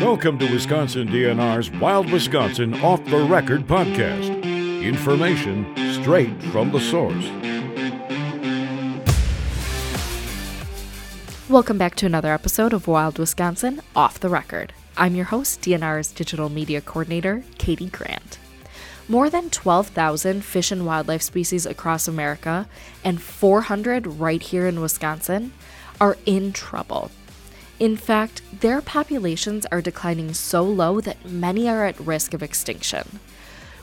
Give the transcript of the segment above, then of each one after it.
Welcome to Wisconsin DNR's Wild Wisconsin Off the Record podcast. Information straight from the source. Welcome back to another episode of Wild Wisconsin Off the Record. I'm your host, DNR's digital media coordinator, Katie Grant. More than 12,000 fish and wildlife species across America and 400 right here in Wisconsin are in trouble in fact, their populations are declining so low that many are at risk of extinction.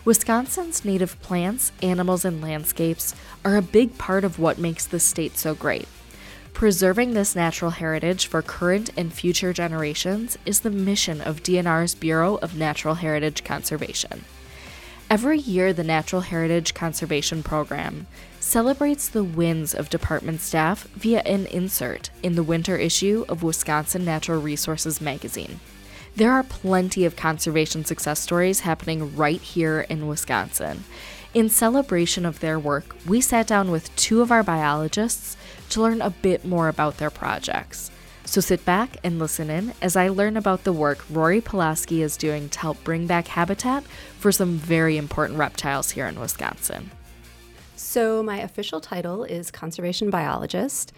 Wisconsin's native plants, animals, and landscapes are a big part of what makes the state so great. Preserving this natural heritage for current and future generations is the mission of DNR's Bureau of Natural Heritage Conservation. Every year, the Natural Heritage Conservation Program celebrates the wins of department staff via an insert in the winter issue of Wisconsin Natural Resources magazine. There are plenty of conservation success stories happening right here in Wisconsin. In celebration of their work, we sat down with two of our biologists to learn a bit more about their projects. So sit back and listen in as I learn about the work Rori Paloski is doing to help bring back habitat for some very important reptiles here in Wisconsin. So, my official title is conservation biologist,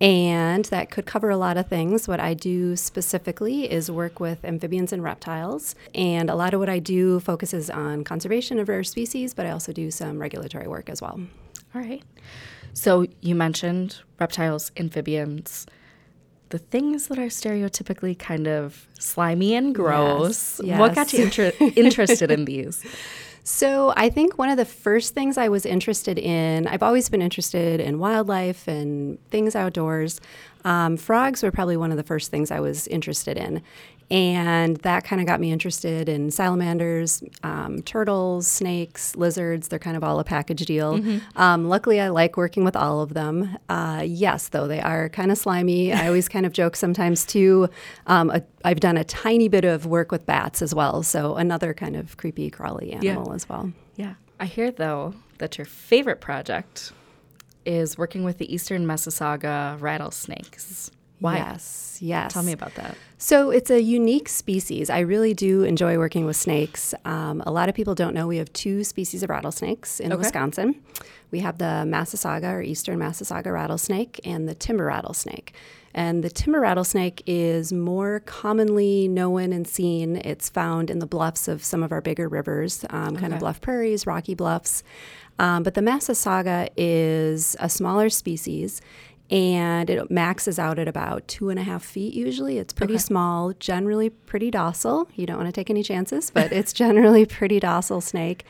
and that could cover a lot of things. What I do specifically is work with amphibians and reptiles, and a lot of what I do focuses on conservation of rare species, but I also do some regulatory work as well. All right. So, you mentioned reptiles, amphibians the things that are stereotypically kind of slimy and gross. Yes, yes. What got you inter- interested in these? So, I think one of the first things I was interested in, I've always been interested in wildlife and things outdoors. Um, frogs were probably one of the first things I was interested in. And that kind of got me interested in salamanders, um, turtles, snakes, lizards. They're kind of all a package deal. Mm-hmm. Um, luckily, I like working with all of them. Uh, yes, though, they are kind of slimy. I always kind of joke sometimes too. Um, a, I've done a tiny bit of work with bats as well. So, another kind of creepy, crawly animal yeah. as well. Yeah. I hear, though, that your favorite project is working with the Eastern Massasauga rattlesnakes. Why? Yes, yes. Tell me about that. So it's a unique species. I really do enjoy working with snakes. Um, a lot of people don't know we have two species of rattlesnakes in okay. Wisconsin. We have the Massasauga or Eastern Massasauga rattlesnake and the timber rattlesnake. And the timber rattlesnake is more commonly known and seen. It's found in the bluffs of some of our bigger rivers, um, okay. kind of bluff prairies, rocky bluffs. Um, but the Massasauga is a smaller species and it maxes out at about two and a half feet usually. It's pretty okay. small, generally pretty docile. You don't want to take any chances, but it's generally pretty docile snake.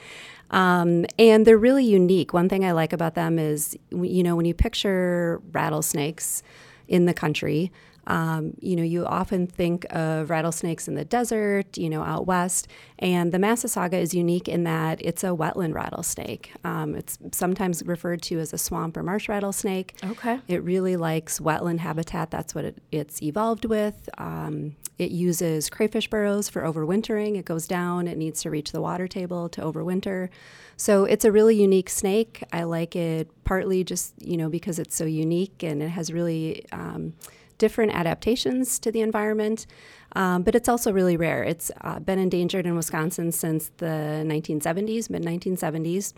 Um, and they're really unique. One thing I like about them is, you know, when you picture rattlesnakes in the country, um, you know, you often think of rattlesnakes in the desert, you know, out west. And the Massasauga is unique in that it's a wetland rattlesnake. Um, it's sometimes referred to as a swamp or marsh rattlesnake. Okay. It really likes wetland habitat. That's what it, it's evolved with. Um, it uses crayfish burrows for overwintering. It goes down, it needs to reach the water table to overwinter. So it's a really unique snake. I like it partly just, you know, because it's so unique and it has really um, different adaptations to the environment. Um, but it's also really rare. It's uh, been endangered in Wisconsin since the 1970s, mid 1970s,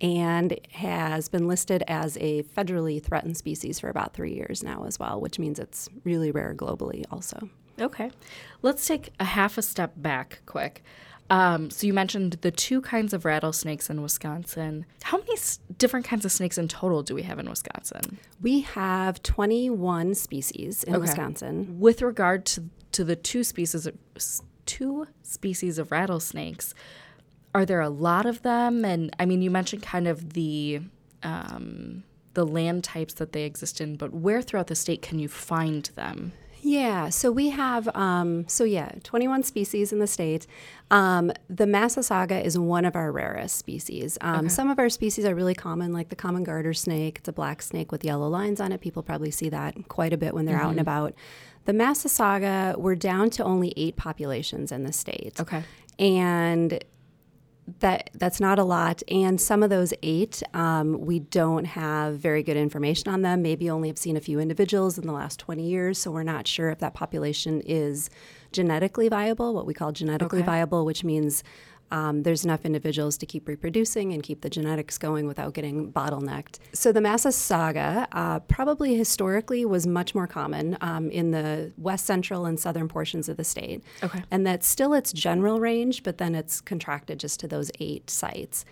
and has been listed as a federally threatened species for about three years now as well, which means it's really rare globally also. Okay. Let's take a half a step back quick. Um, so you mentioned the two kinds of rattlesnakes in Wisconsin. How many s- different kinds of snakes in total do we have in Wisconsin? We have 21 species in okay. Wisconsin. With regard to to the two species of, two species of rattlesnakes, are there a lot of them? And I mean, you mentioned kind of the um, the land types that they exist in, but where throughout the state can you find them? Yeah, so we have, um, so yeah, 21 species in the state. Um, the Massasauga is one of our rarest species. Um, okay. Some of our species are really common, like the common garter snake. It's a black snake with yellow lines on it. People probably see that quite a bit when they're mm-hmm. out and mm-hmm. about. The Massasauga, we're down to only eight populations in the state. Okay. And that that's not a lot, and some of those eight, um, we don't have very good information on them. Maybe only have seen a few individuals in the last 20 years, so we're not sure if that population is genetically viable, what we call genetically okay. viable, which means um, there's enough individuals to keep reproducing and keep the genetics going without getting bottlenecked. So the Massasauga uh, probably historically was much more common um, in the west central and southern portions of the state. Okay. And that's still its general range, but then it's contracted just to those eight sites.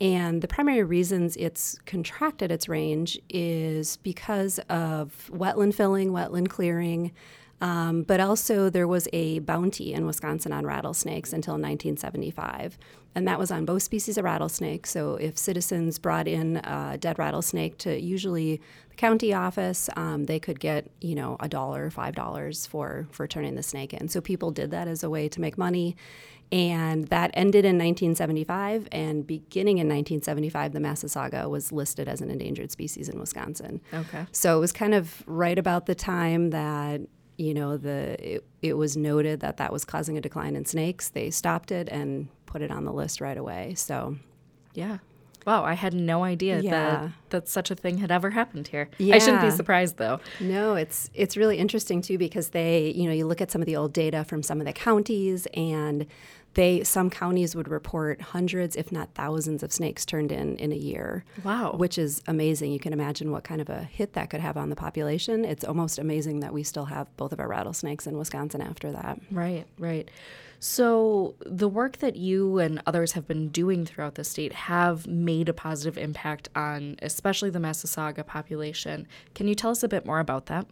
And the primary reasons it's contracted its range is because of wetland filling, wetland clearing, um, but also, there was a bounty in Wisconsin on rattlesnakes until 1975. And that was on both species of rattlesnake. So, if citizens brought in a dead rattlesnake to usually the county office, um, they could get, you know, a dollar, five dollars for, for turning the snake in. So, people did that as a way to make money. And that ended in 1975. And beginning in 1975, the Massasauga was listed as an endangered species in Wisconsin. Okay. So, it was kind of right about the time that you know, the it, it was noted that that was causing a decline in snakes. They stopped it and put it on the list right away. So, yeah. Wow, I had no idea yeah. that that such a thing had ever happened here. Yeah. I shouldn't be surprised though. No, it's it's really interesting too because they, you know, you look at some of the old data from some of the counties and they some counties would report hundreds if not thousands of snakes turned in in a year. Wow. Which is amazing. You can imagine what kind of a hit that could have on the population. It's almost amazing that we still have both of our rattlesnakes in wisconsin after that. Right right. So the work that you and others have been doing throughout the state have made a positive impact on especially the massasauga population. Can you tell us a bit more about that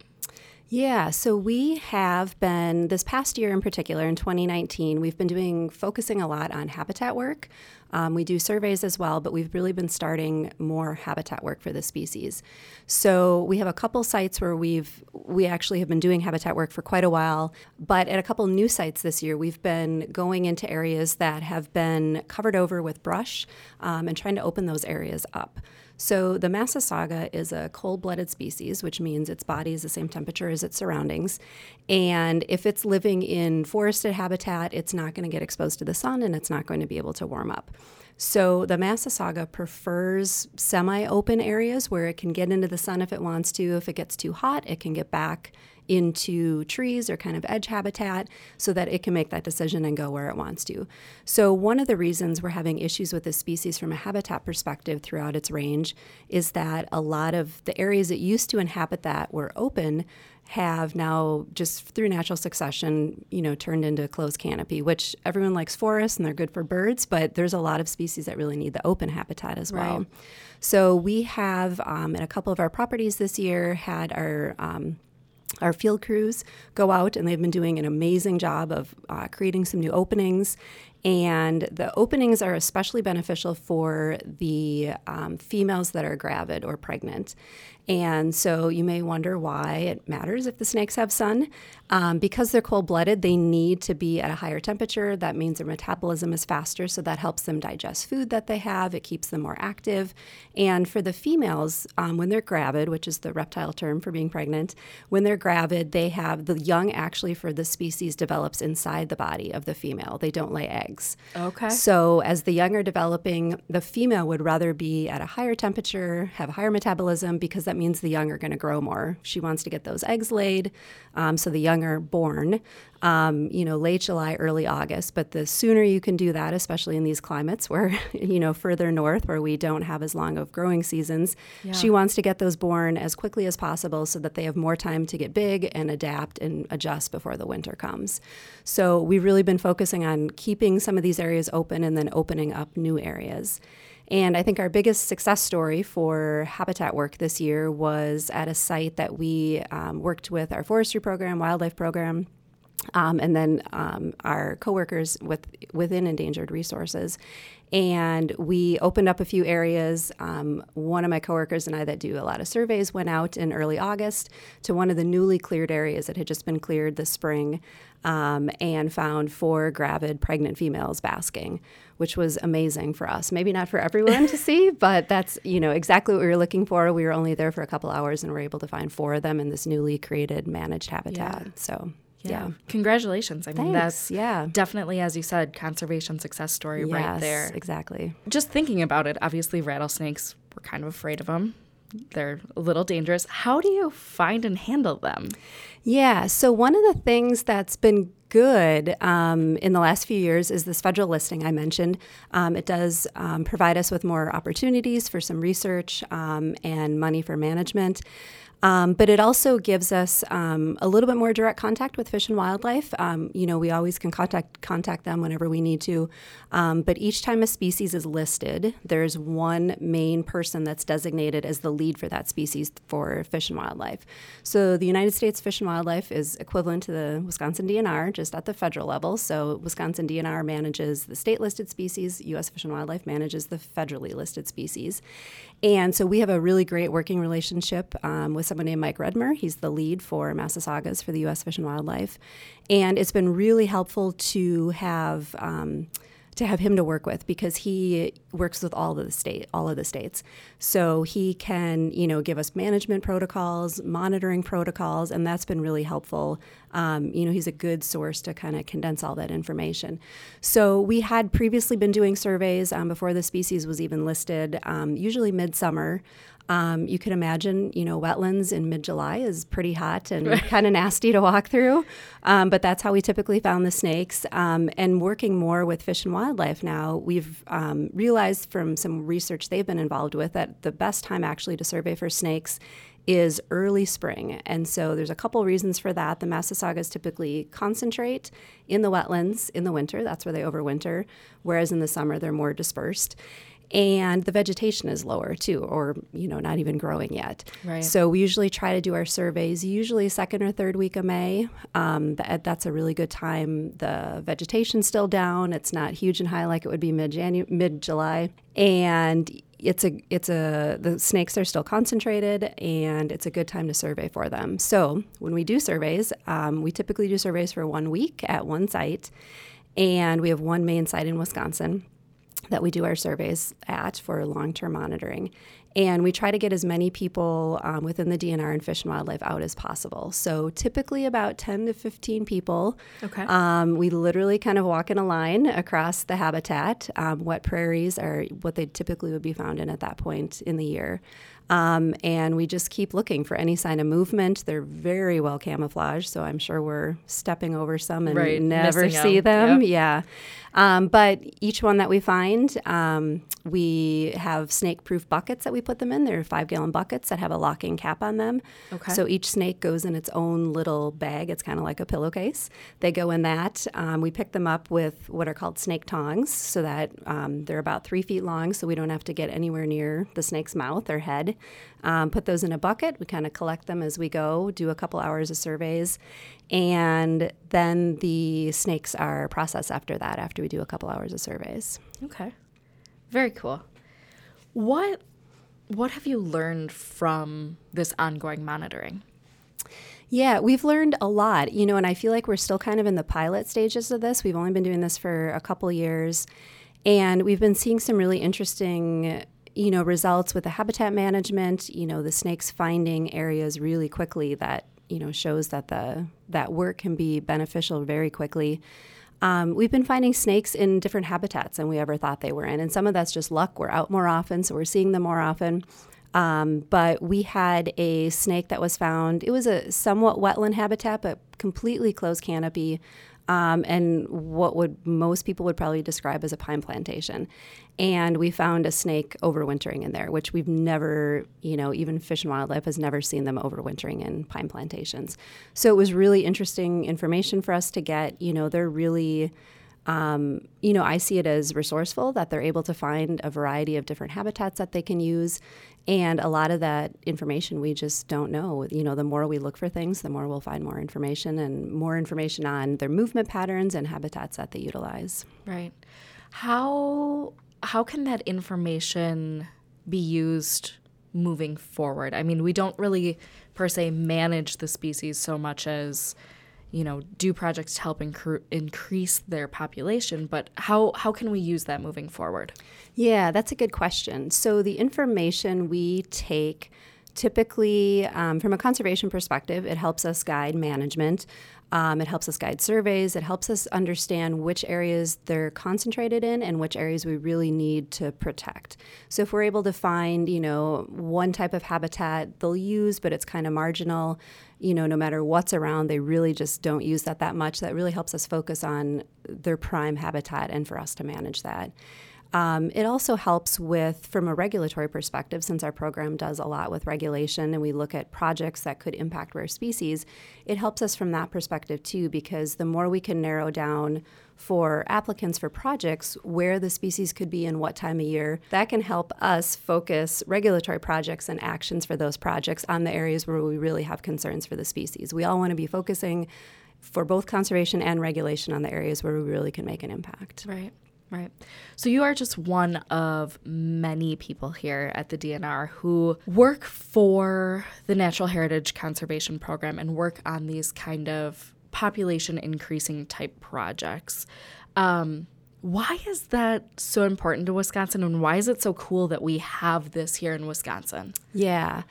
yeah, so we have been, this past year in particular, in 2019, we've been doing, focusing a lot on habitat work. Um, we do surveys as well, but we've really been starting more habitat work for the species. So we have a couple sites where we've, we actually have been doing habitat work for quite a while, but at a couple new sites this year, we've been going into areas that have been covered over with brush um, and trying to open those areas up. So the Massasauga is a cold-blooded species, which means its body is the same temperature as its surroundings. And if it's living in forested habitat, it's not going to get exposed to the sun and it's not going to be able to warm up. So the Massasauga prefers semi-open areas where it can get into the sun if it wants to. If it gets too hot, it can get back into trees or kind of edge habitat so that it can make that decision and go where it wants to. So, one of the reasons we're having issues with this species from a habitat perspective throughout its range is that a lot of the areas it used to inhabit that were open have now just through natural succession, you know, turned into a closed canopy, which everyone likes forests and they're good for birds, but there's a lot of species that really need the open habitat as well. Right. So we have um, in a couple of our properties this year had our um, our field crews go out and they've been doing an amazing job of uh, creating some new openings and the openings are especially beneficial for the um, females that are gravid or pregnant and so you may wonder why it matters if the snakes have sun. Um, because they're cold blooded, they need to be at a higher temperature. That means their metabolism is faster, so that helps them digest food that they have. It keeps them more active. And for the females, um, when they're gravid, which is the reptile term for being pregnant, when they're gravid, they have the young actually for the species develops inside the body of the female. They don't lay eggs. Okay. So as the young are developing, the female would rather be at a higher temperature, have a higher metabolism because that that means the young are going to grow more. She wants to get those eggs laid, um, so the young are born, um, you know, late July, early August. But the sooner you can do that, especially in these climates where, you know, further north where we don't have as long of growing seasons, yeah. she wants to get those born as quickly as possible so that they have more time to get big and adapt and adjust before the winter comes. So we've really been focusing on keeping some of these areas open and then opening up new areas. And I think our biggest success story for habitat work this year was at a site that we um, worked with our forestry program, wildlife program, um, and then um, our coworkers with within endangered resources. And we opened up a few areas. Um, one of my coworkers and I, that do a lot of surveys, went out in early August to one of the newly cleared areas that had just been cleared this spring um, and found four gravid pregnant females basking, which was amazing for us. Maybe not for everyone to see, but that's you know exactly what we were looking for. We were only there for a couple hours and were able to find four of them in this newly created managed habitat. Yeah. So Yeah. yeah. Congratulations. I mean, that's yeah. definitely, as you said, conservation success story yes, right there. Exactly. Just thinking about it, obviously, rattlesnakes, we're kind of afraid of them. They're a little dangerous. How do you find and handle them? Yeah. So, one of the things that's been good um, in the last few years is this federal listing I mentioned. Um, it does um, provide us with more opportunities for some research um, and money for management. Um, but it also gives us um, a little bit more direct contact with Fish and Wildlife. Um, you know, we always can contact contact them whenever we need to. Um, but each time a species is listed, there's one main person that's designated as the lead for that species for Fish and Wildlife. So the United States Fish and Wildlife is equivalent to the Wisconsin DNR, just at the federal level. So Wisconsin DNR manages the state listed species. U.S. Fish and Wildlife manages the federally listed species. And so we have a really great working relationship um, with someone named Mike Redmer. He's the lead for Massasaugas for the U.S. Fish and Wildlife, and it's been really helpful to have. Um, to have him to work with because he works with all of the state all of the states. So he can you know give us management protocols monitoring protocols and that's been really helpful. Um, you know he's a good source to kind of condense all that information. So we had previously been doing surveys um, before the species was even listed um, usually midsummer um, you can imagine, you know, wetlands in mid July is pretty hot and kind of nasty to walk through. Um, but that's how we typically found the snakes. Um, and working more with Fish and Wildlife now, we've um, realized from some research they've been involved with that the best time actually to survey for snakes is early spring. And so there's a couple reasons for that. The Massasaugas typically concentrate in the wetlands in the winter, that's where they overwinter, whereas in the summer they're more dispersed and the vegetation is lower too or you know not even growing yet. Right. so we usually try to do our surveys usually second or third week of may. Um, that, that's a really good time. The vegetation's still down. It's not huge and high like it would be mid mid july and it's a it's a the snakes are still concentrated and it's a good time to survey for them. So when we do surveys um, we typically do surveys for one week at one site. And we have one main site in wisconsin that we do our surveys at for long term monitoring. And we try to get as many people um, within the DNR and Fish and Wildlife out as possible. So typically about 10 to 15 people. Okay. Um, we literally kind of walk in a line across the habitat. Um, wet prairies are what they typically would be found in at that point in the year. Um, and we just keep looking for any sign of movement. They're very well camouflaged, so I'm sure we're stepping over some and right. never Missing see them. Yep. Yeah. Um, but each one that we find, um, we have snake proof buckets that we put them in. They're five gallon buckets that have a locking cap on them. Okay. So each snake goes in its own little bag. It's kind of like a pillowcase. They go in that. Um, we pick them up with what are called snake tongs so that um, they're about three feet long so we don't have to get anywhere near the snake's mouth or head. Um, put those in a bucket. We kind of collect them as we go, do a couple hours of surveys, and then the snakes are processed after that, after we do a couple hours of surveys. Okay. Very cool. What what have you learned from this ongoing monitoring? Yeah, we've learned a lot, you know, and I feel like we're still kind of in the pilot stages of this. We've only been doing this for a couple years, and we've been seeing some really interesting you know results with the habitat management you know the snakes finding areas really quickly that you know shows that the that work can be beneficial very quickly. Um, we've been finding snakes in different habitats than we ever thought they were in and some of that's just luck. We're out more often so we're seeing them more often. Um, but we had a snake that was found. It was a somewhat wetland habitat but completely closed canopy um, and what would most people would probably describe as a pine plantation. And we found a snake overwintering in there, which we've never, you know, even Fish and Wildlife has never seen them overwintering in pine plantations. So it was really interesting information for us to get. You know, they're really um, you know, I see it as resourceful that they're able to find a variety of different habitats that they can use. And a lot of that information we just don't know. You know, the more we look for things, the more we'll find more information and more information on their movement patterns and habitats that they utilize. Right. How how can that information be used moving forward? I mean, we don't really per se manage the species so much as you know, do projects to help incre- increase their population, but how, how can we use that moving forward? Yeah, that's a good question. So, the information we take typically um, from a conservation perspective, it helps us guide management. Um, it helps us guide surveys. It helps us understand which areas they're concentrated in and which areas we really need to protect. So if we're able to find, you know, one type of habitat they'll use, but it's kind of marginal, you know, no matter what's around, they really just don't use that that much. That really helps us focus on their prime habitat and for us to manage that. Um, it also helps with, from a regulatory perspective, since our program does a lot with regulation and we look at projects that could impact rare species, it helps us from that perspective too, because the more we can narrow down for applicants for projects where the species could be in what time of year, that can help us focus regulatory projects and actions for those projects on the areas where we really have concerns for the species. We all want to be focusing for both conservation and regulation on the areas where we really can make an impact. Right. Right. So you are just one of many people here at the DNR who work for the Natural Heritage Conservation Program and work on these kind of population increasing type projects. Um, why is that so important to Wisconsin and why is it so cool that we have this here in Wisconsin? Yeah.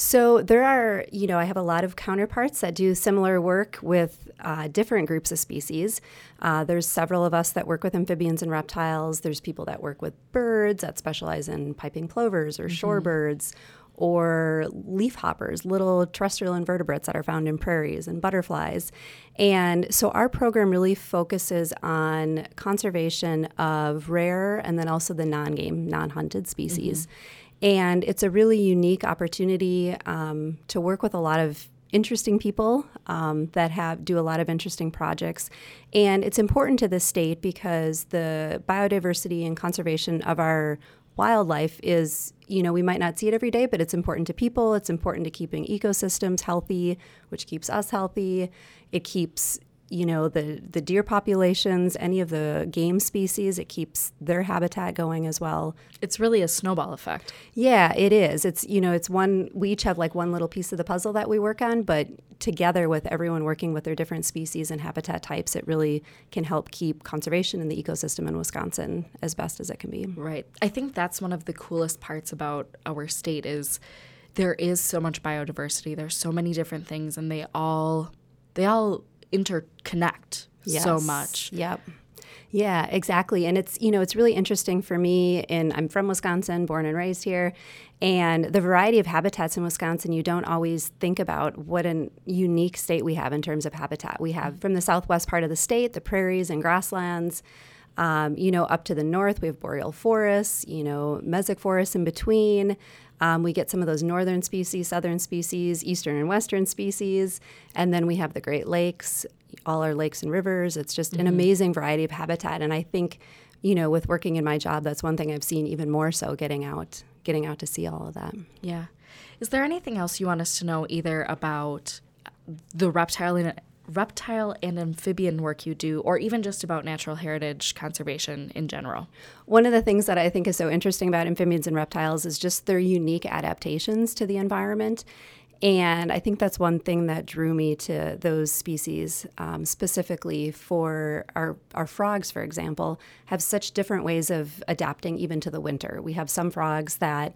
So there are, you know, I have a lot of counterparts that do similar work with uh, different groups of species. Uh, there's several of us that work with amphibians and reptiles. There's people that work with birds that specialize in piping plovers or mm-hmm. shorebirds or leaf hoppers, little terrestrial invertebrates that are found in prairies and butterflies. And so our program really focuses on conservation of rare and then also the non game, non hunted species. Mm-hmm. And it's a really unique opportunity um, to work with a lot of interesting people um, that have do a lot of interesting projects and it's important to the state because the biodiversity and conservation of our wildlife is, you know, we might not see it every day, but it's important to people. It's important to keeping ecosystems healthy, which keeps us healthy. It keeps you know the the deer populations any of the game species it keeps their habitat going as well. It's really a snowball effect. Yeah it is. It's you know it's one we each have like one little piece of the puzzle that we work on but together with everyone working with their different species and habitat types it really can help keep conservation in the ecosystem in Wisconsin as best as it can be. Right. I think that's one of the coolest parts about our state is there is so much biodiversity. There's so many different things and they all they all interconnect yes. so much. Yep. Yeah, exactly. And it's, you know, it's really interesting for me and I'm from Wisconsin, born and raised here, and the variety of habitats in Wisconsin, you don't always think about what a unique state we have in terms of habitat. We have mm. from the southwest part of the state, the prairies and grasslands. Um, you know, up to the north, we have boreal forests, you know, mesic forests in between. Um, we get some of those northern species, southern species, eastern and western species, and then we have the Great Lakes, all our lakes and rivers. It's just mm-hmm. an amazing variety of habitat, and I think, you know, with working in my job, that's one thing I've seen even more so getting out, getting out to see all of that. Yeah. Is there anything else you want us to know either about the reptile reptile and amphibian work you do, or even just about natural heritage conservation in general? One of the things that I think is so interesting about amphibians and reptiles is just their unique adaptations to the environment. And I think that's one thing that drew me to those species, um, specifically for our, our frogs, for example, have such different ways of adapting even to the winter. We have some frogs that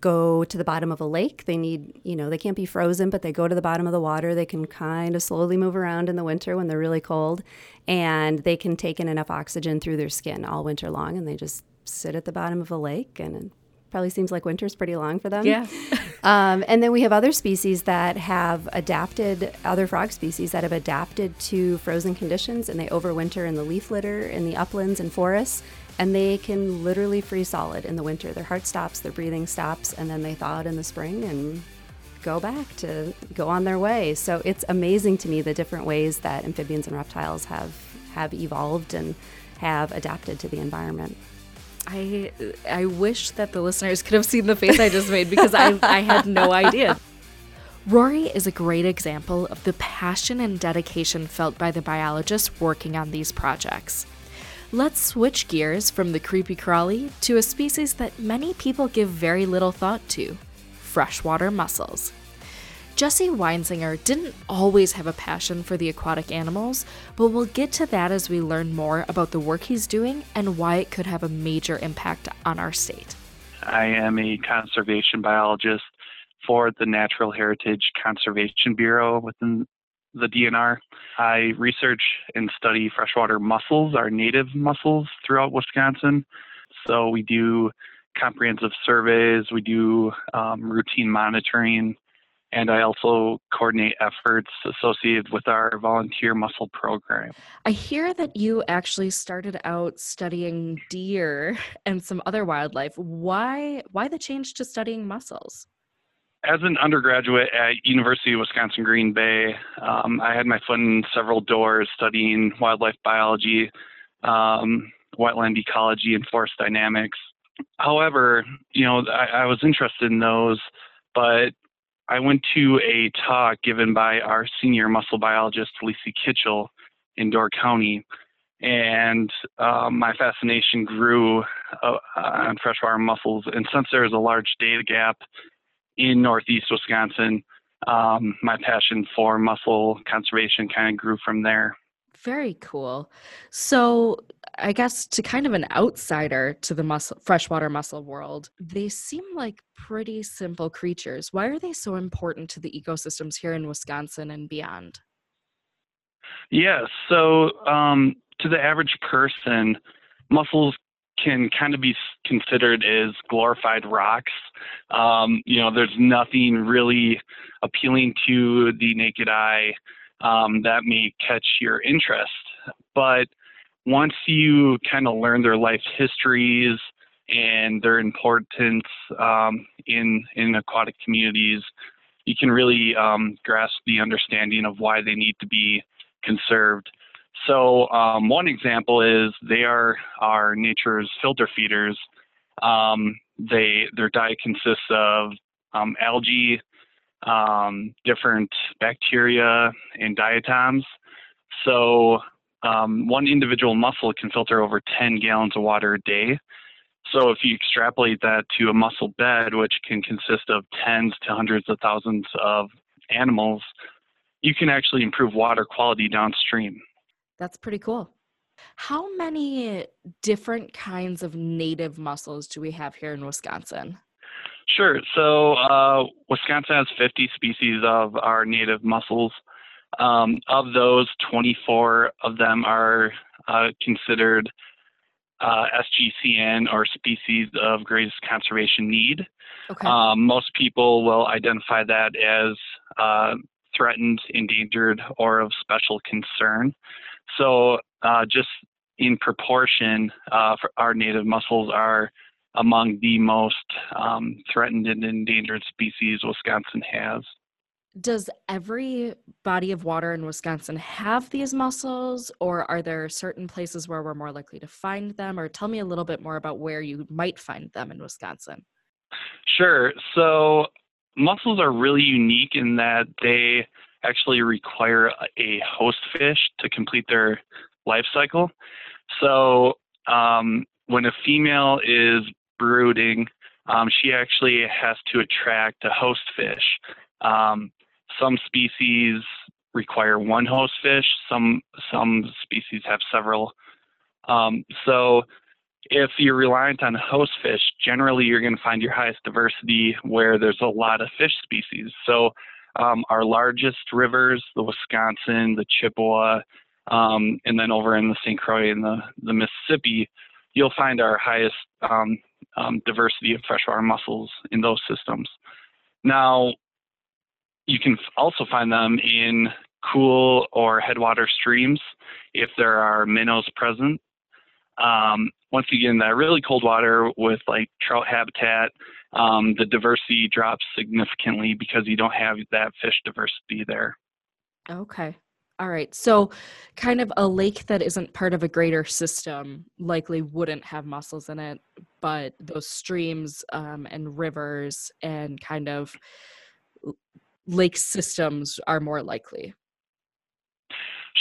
go to the bottom of a lake. They need, you know, they can't be frozen, but they go to the bottom of the water. They can kind of slowly move around in the winter when they're really cold, and they can take in enough oxygen through their skin all winter long, and they just sit at the bottom of a lake and probably seems like winter's pretty long for them. Yeah. um, and then we have other species that have adapted, other frog species that have adapted to frozen conditions and they overwinter in the leaf litter in the uplands and forests. And they can literally freeze solid in the winter. Their heart stops, their breathing stops, and then they thaw out in the spring and go back to go on their way. So it's amazing to me the different ways that amphibians and reptiles have have evolved and have adapted to the environment. I I wish that the listeners could have seen the face I just made because I, I had no idea. Rori is a great example of the passion and dedication felt by the biologists working on these projects. Let's switch gears from the creepy crawly to a species that many people give very little thought to freshwater mussels. Jesse Weinzinger didn't always have a passion for the aquatic animals, but we'll get to that as we learn more about the work he's doing and why it could have a major impact on our state. I am a conservation biologist for the Natural Heritage Conservation Bureau within the DNR. I research and study freshwater mussels, our native mussels throughout Wisconsin. So we do comprehensive surveys, we do um, routine monitoring, and I also coordinate efforts associated with our volunteer mussel program. I hear that you actually started out studying deer and some other wildlife. Why why the change to studying mussels? As an undergraduate at University of Wisconsin Green Bay, um, I had my foot in several doors studying wildlife biology, um, wetland ecology, and forest dynamics. However, you know, I, I was interested in those, but I went to a talk given by our senior mussel biologist, Lisa Kitchel, in Door County, and um, my fascination grew uh, on freshwater mussels. And since there is a large data gap in northeast Wisconsin, um, my passion for mussel conservation kind of grew from there. Very cool. So, I guess to kind of an outsider to the mussel, freshwater mussel world, they seem like pretty simple creatures. Why are they so important to the ecosystems here in Wisconsin and beyond? Yeah, so um, to the average person, mussels can kind of be considered as glorified rocks. Um, you know, there's nothing really appealing to the naked eye um, that may catch your interest. But once you kind of learn their life histories and their importance um, in in aquatic communities, you can really um, grasp the understanding of why they need to be conserved. So um, one example is they are are nature's filter feeders. Um, they their diet consists of um, algae, um, different bacteria and diatoms. So um, one individual mussel can filter over 10 gallons of water a day. So if you extrapolate that to a mussel bed, which can consist of tens to hundreds of thousands of animals, you can actually improve water quality downstream. That's pretty cool. How many different kinds of native mussels do we have here in Wisconsin? Sure. So uh, Wisconsin has 50 species of our native mussels. Um, of those, 24 of them are uh, considered uh, SGCN or species of greatest conservation need. Okay. Um, most people will identify that as uh, threatened, endangered, or of special concern. So, uh, just in proportion, uh, our native mussels are among the most um, threatened and endangered species Wisconsin has. Does every body of water in Wisconsin have these mussels, or are there certain places where we're more likely to find them? Or tell me a little bit more about where you might find them in Wisconsin. Sure. So, mussels are really unique in that they actually require a host fish to complete their life cycle. So, um, when a female is brooding, um, she actually has to attract a host fish. Um, some species require one host fish. Some some species have several. Um, so if you're reliant on host fish, generally you're going to find your highest diversity where there's a lot of fish species. So um, our largest rivers, the Wisconsin, the Chippewa, um, and then over in the St. Croix and the, the Mississippi, you'll find our highest um, diversity of freshwater mussels in those systems. Now, you can also find them in cool or headwater streams if there are minnows present. Um, once you get in that really cold water with like trout habitat, um, the diversity drops significantly because you don't have that fish diversity there. Okay. All right. So, kind of a lake that isn't part of a greater system likely wouldn't have mussels in it, but those streams um, and rivers and kind of lake systems are more likely.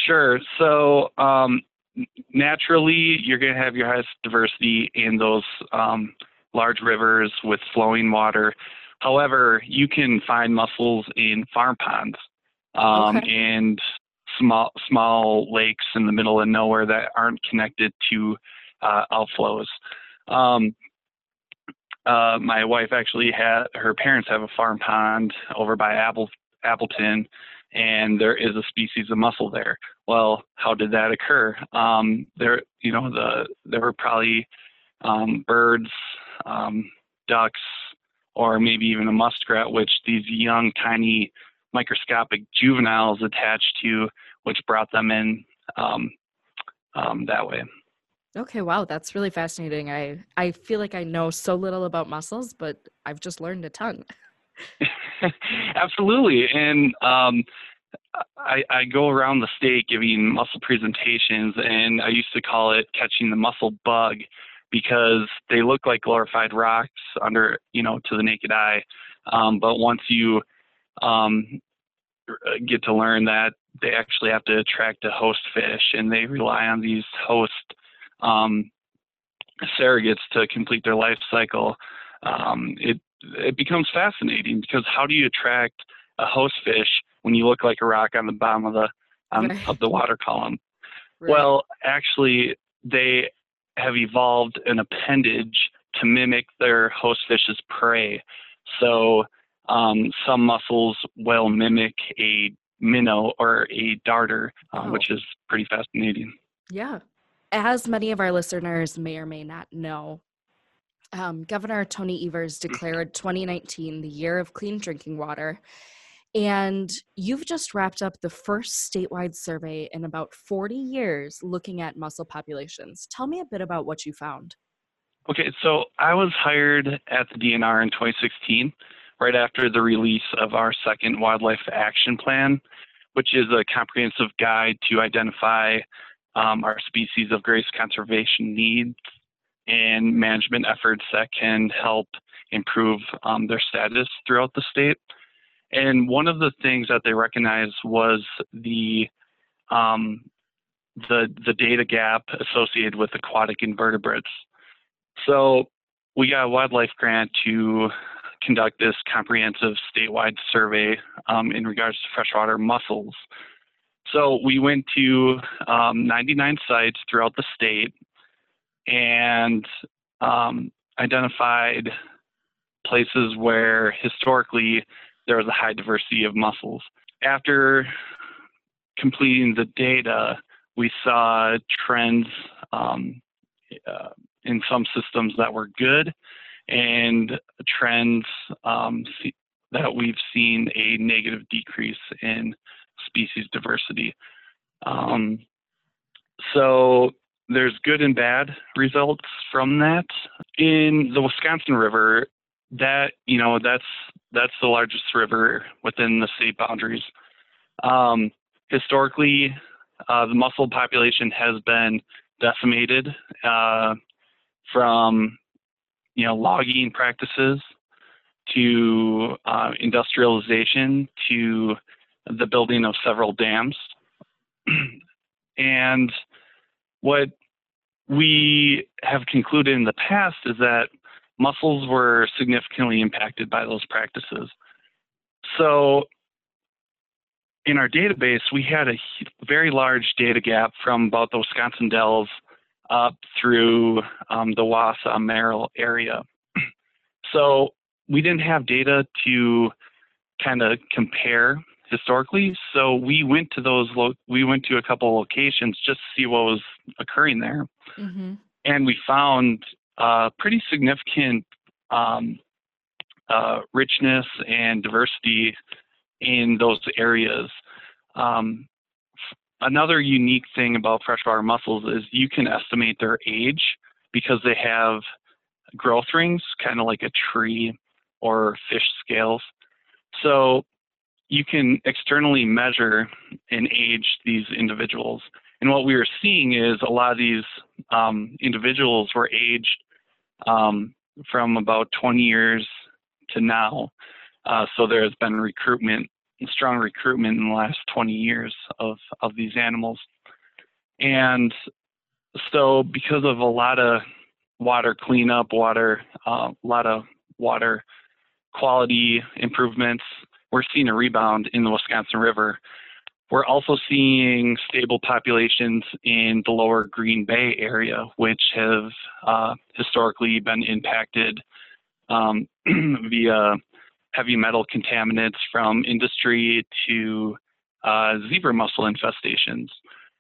Sure. So, um, naturally, you're going to have your highest diversity in those um, large rivers with flowing water. However, you can find mussels in farm ponds um, okay. and small small lakes in the middle of nowhere that aren't connected to uh, outflows. Um, uh, my wife actually had her parents have a farm pond over by Apple Appleton, and there is a species of mussel there. Well, how did that occur? Um, there, you know, the there were probably um, birds, um, ducks, or maybe even a muskrat, which these young, tiny, microscopic juveniles attached to, which brought them in um, um, that way. Okay, wow, that's really fascinating. I I feel like I know so little about mussels, but I've just learned a ton. Absolutely, and um, I, I go around the state giving mussel presentations, and I used to call it catching the mussel bug because they look like glorified rocks under you know to the naked eye, um, but once you um, get to learn that they actually have to attract a host fish, and they rely on these host um, surrogates to complete their life cycle, um, it it becomes fascinating because how do you attract a host fish when you look like a rock on the bottom of the um, right. of the water column? Right. Well, actually, they have evolved an appendage to mimic their host fish's prey. So um, some mussels will mimic a minnow or a darter, uh, oh. which is pretty fascinating. Yeah, as many of our listeners may or may not know, um, Governor Tony Evers declared 2019 the year of clean drinking water. And you've just wrapped up the first statewide survey in about 40 years looking at mussel populations. Tell me a bit about what you found. Okay, so I was hired at the DNR in 2016, right after the release of our second Wildlife Action Plan, which is a comprehensive guide to identify um, our species of greatest conservation needs and management efforts that can help improve um, their status throughout the state. And one of the things that they recognized was the um, the the data gap associated with aquatic invertebrates. So we got a wildlife grant to conduct this comprehensive statewide survey um, in regards to freshwater mussels. So we went to um, 99 sites throughout the state and um, identified places where historically there was a high diversity of mussels. After completing the data, we saw trends um, uh, in some systems that were good and trends um, that we've seen a negative decrease in species diversity. Um, so there's good and bad results from that. In the Wisconsin River, that you know that's that's the largest river within the state boundaries. Um, historically, uh, the mussel population has been decimated uh, from you know logging practices to uh, industrialization to the building of several dams. and what we have concluded in the past is that mussels were significantly impacted by those practices. So in our database, we had a very large data gap from about the Wisconsin Dells up through um, the Wausau Merrill area. So we didn't have data to kind of compare historically. So we went to those lo- we went to a couple locations just to see what was occurring there, mm-hmm. and we found uh, pretty significant um, uh, richness and diversity in those areas. Um, another unique thing about freshwater mussels is you can estimate their age because they have growth rings, kind of like a tree or fish scales. So you can externally measure and age these individuals. And what we are seeing is a lot of these um, individuals were aged um, from about 20 years to now. Uh, so there has been recruitment, strong recruitment in the last 20 years of, of these animals. And so because of a lot of water cleanup, water, uh, a lot of water quality improvements, we're seeing a rebound in the Wisconsin River. We're also seeing stable populations in the lower Green Bay area, which have uh, historically been impacted um, via heavy metal contaminants from industry to uh, zebra mussel infestations.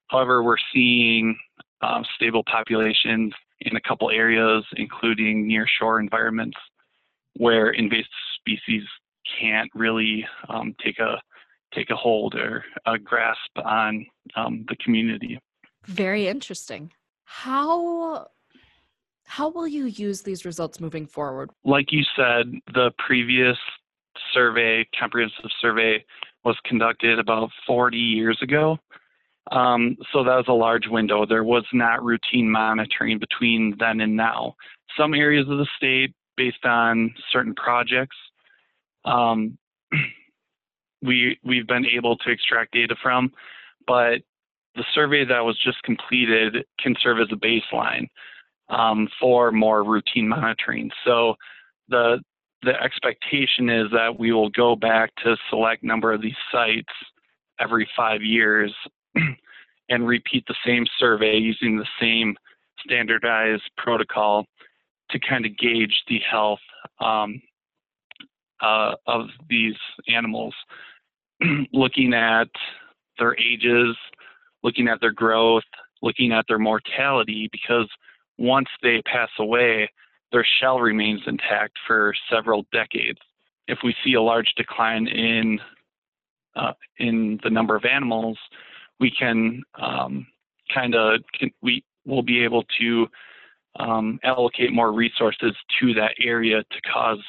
However, we're seeing uh, stable populations in a couple areas, including near shore environments, where invasive species can't really um, take a take a hold or a grasp on um, the community. Very interesting. How how will you use these results moving forward? Like you said, the previous survey, comprehensive survey, was conducted about 40 years ago. Um, so that was a large window. There was not routine monitoring between then and now. Some areas of the state, based on certain projects, um, we we've been able to extract data from, but the survey that was just completed can serve as a baseline um, for more routine monitoring. So the the expectation is that we will go back to select number of these sites every five years and repeat the same survey using the same standardized protocol to kind of gauge the health um, uh, of these animals, looking at their ages, looking at their growth, looking at their mortality, because once they pass away, their shell remains intact for several decades. If we see a large decline in uh, in the number of animals, we can um, kind of we will be able to um, allocate more resources to that area to cause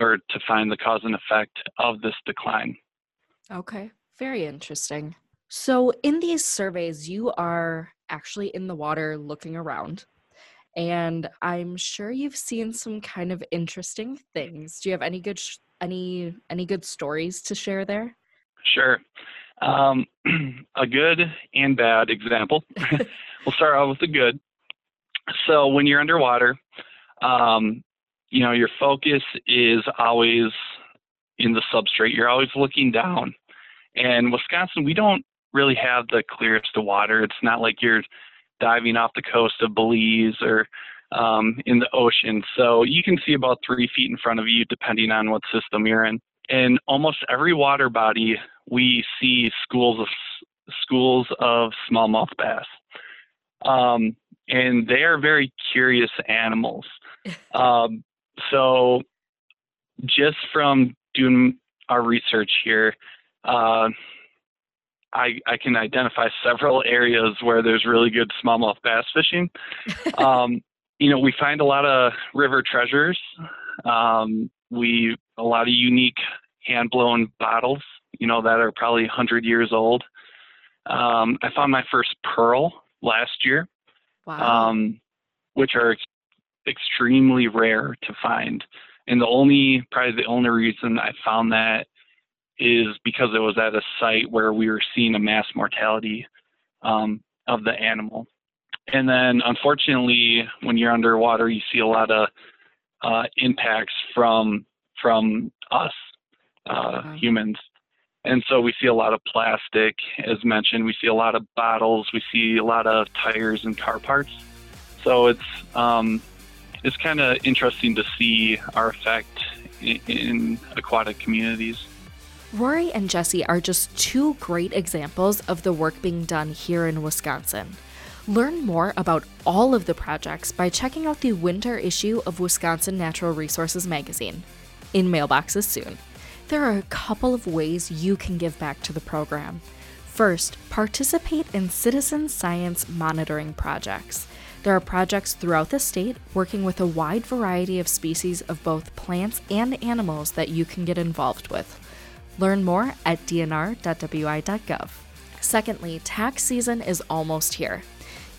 or to find the cause and effect of this decline. Okay, very interesting. So, in these surveys, you are actually in the water looking around, and I'm sure you've seen some kind of interesting things. Do you have any good sh- any any good stories to share there? Sure. Um, a good and bad example. we'll start off with the good. So when you're underwater, um, you know your focus is always in the substrate. You're always looking down. And Wisconsin, we don't really have the clearest of water. It's not like you're diving off the coast of Belize or um, in the ocean. So you can see about three feet in front of you, depending on what system you're in. In almost every water body, we see schools of schools of smallmouth bass, um, and they are very curious animals. um, so, just from doing our research here, uh, I, I can identify several areas where there's really good smallmouth bass fishing. um, you know, we find a lot of river treasures. Um, we a lot of unique hand blown bottles, you know, that are probably 100 years old. Um, I found my first pearl last year, wow. um, which are ex- extremely rare to find. And the only, probably the only reason I found that is because it was at a site where we were seeing a mass mortality um, of the animal. And then, unfortunately, when you're underwater, you see a lot of uh, impacts from from us uh, wow. humans. And so we see a lot of plastic, as mentioned. We see a lot of bottles. We see a lot of tires and car parts. So it's um, it's kind of interesting to see our effect in, in aquatic communities. Rori and Jesse are just two great examples of the work being done here in Wisconsin. Learn more about all of the projects by checking out the winter issue of Wisconsin Natural Resources magazine, in mailboxes soon. There are a couple of ways you can give back to the program. First, participate in citizen science monitoring projects. There are projects throughout the state working with a wide variety of species of both plants and animals that you can get involved with. Learn more at dnr.wi.gov. Secondly, tax season is almost here.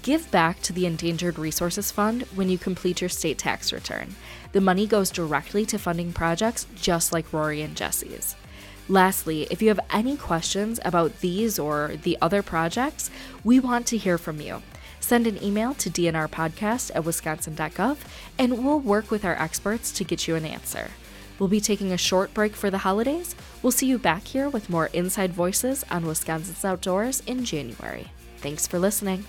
Give back to the Endangered Resources Fund when you complete your state tax return. The money goes directly to funding projects just like Rori and Jesse's. Lastly, if you have any questions about these or the other projects, we want to hear from you. Send an email to dnrpodcast at wisconsin.gov and we'll work with our experts to get you an answer. We'll be taking a short break for the holidays. We'll see you back here with more Inside Voices on Wisconsin's Outdoors in January. Thanks for listening.